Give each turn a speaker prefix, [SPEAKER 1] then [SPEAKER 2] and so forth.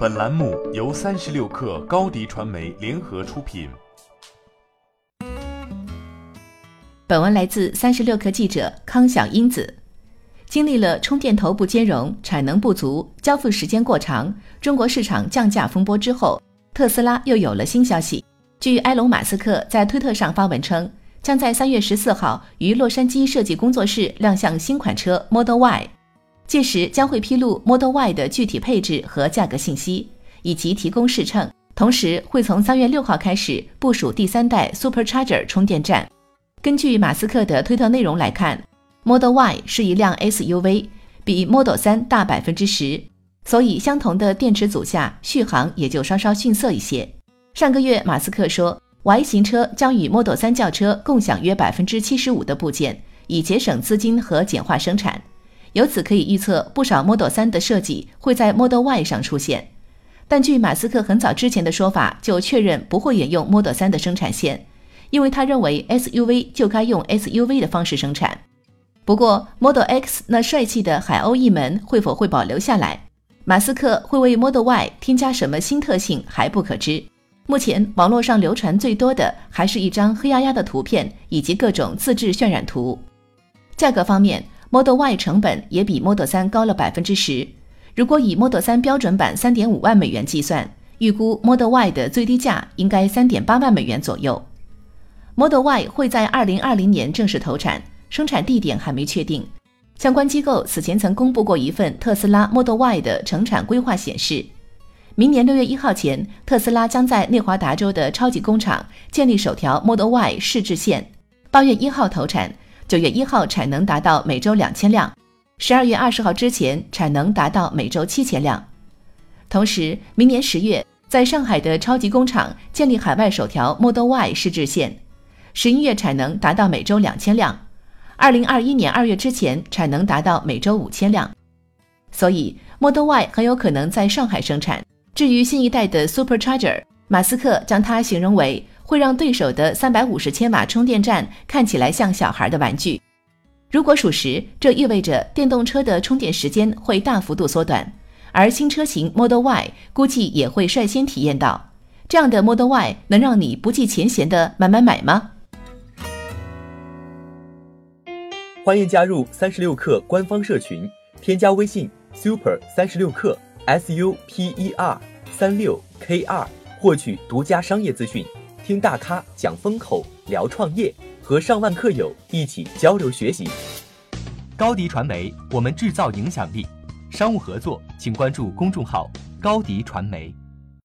[SPEAKER 1] 本栏目由三十六氪高低传媒联合出品。
[SPEAKER 2] 本文来自三十六氪记者康小英子。经历了充电头不兼容、产能不足、交付时间过长、中国市场降价风波之后，特斯拉又有了新消息。据埃隆·马斯克在推特上发文称，将在三月十四号于洛杉矶设计工作室亮相新款车 Model Y。届时将会披露 Model Y 的具体配置和价格信息，以及提供试乘。同时，会从三月六号开始部署第三代 Supercharger 充电站。根据马斯克的推特内容来看，Model Y 是一辆 SUV，比 Model 3大百分之十，所以相同的电池组下，续航也就稍稍逊色一些。上个月，马斯克说，Y 型车将与 Model 3轿车共享约百分之七十五的部件，以节省资金和简化生产。由此可以预测，不少 Model 3的设计会在 Model Y 上出现。但据马斯克很早之前的说法，就确认不会沿用 Model 3的生产线，因为他认为 SUV 就该用 SUV 的方式生产。不过，Model X 那帅气的海鸥翼门会否会保留下来？马斯克会为 Model Y 添加什么新特性还不可知。目前网络上流传最多的还是一张黑压压的图片以及各种自制渲染图。价格方面，Model Y 成本也比 Model 3高了百分之十。如果以 Model 3标准版三点五万美元计算，预估 Model Y 的最低价应该三点八万美元左右。Model Y 会在二零二零年正式投产，生产地点还没确定。相关机构此前曾公布过一份特斯拉 Model Y 的成产规划，显示，明年六月一号前，特斯拉将在内华达州的超级工厂建立首条 Model Y 试制线，八月一号投产。九月一号产能达到每周两千辆，十二月二十号之前产能达到每周七千辆。同时，明年十月在上海的超级工厂建立海外首条 Model Y 试制线，十一月产能达到每周两千辆，二零二一年二月之前产能达到每周五千辆。所以，Model Y 很有可能在上海生产。至于新一代的 Supercharger，马斯克将它形容为。会让对手的三百五十千瓦充电站看起来像小孩的玩具。如果属实，这意味着电动车的充电时间会大幅度缩短，而新车型 Model Y 估计也会率先体验到。这样的 Model Y 能让你不计前嫌的买买买吗？
[SPEAKER 3] 欢迎加入三十六氪官方社群，添加微信 super 三十六氪 S U P E R 三六 K 二，获取独家商业资讯。听大咖讲风口，聊创业，和上万客友一起交流学习。高迪传媒，我们制造影响力。商务合作，请关注公众号高迪传媒。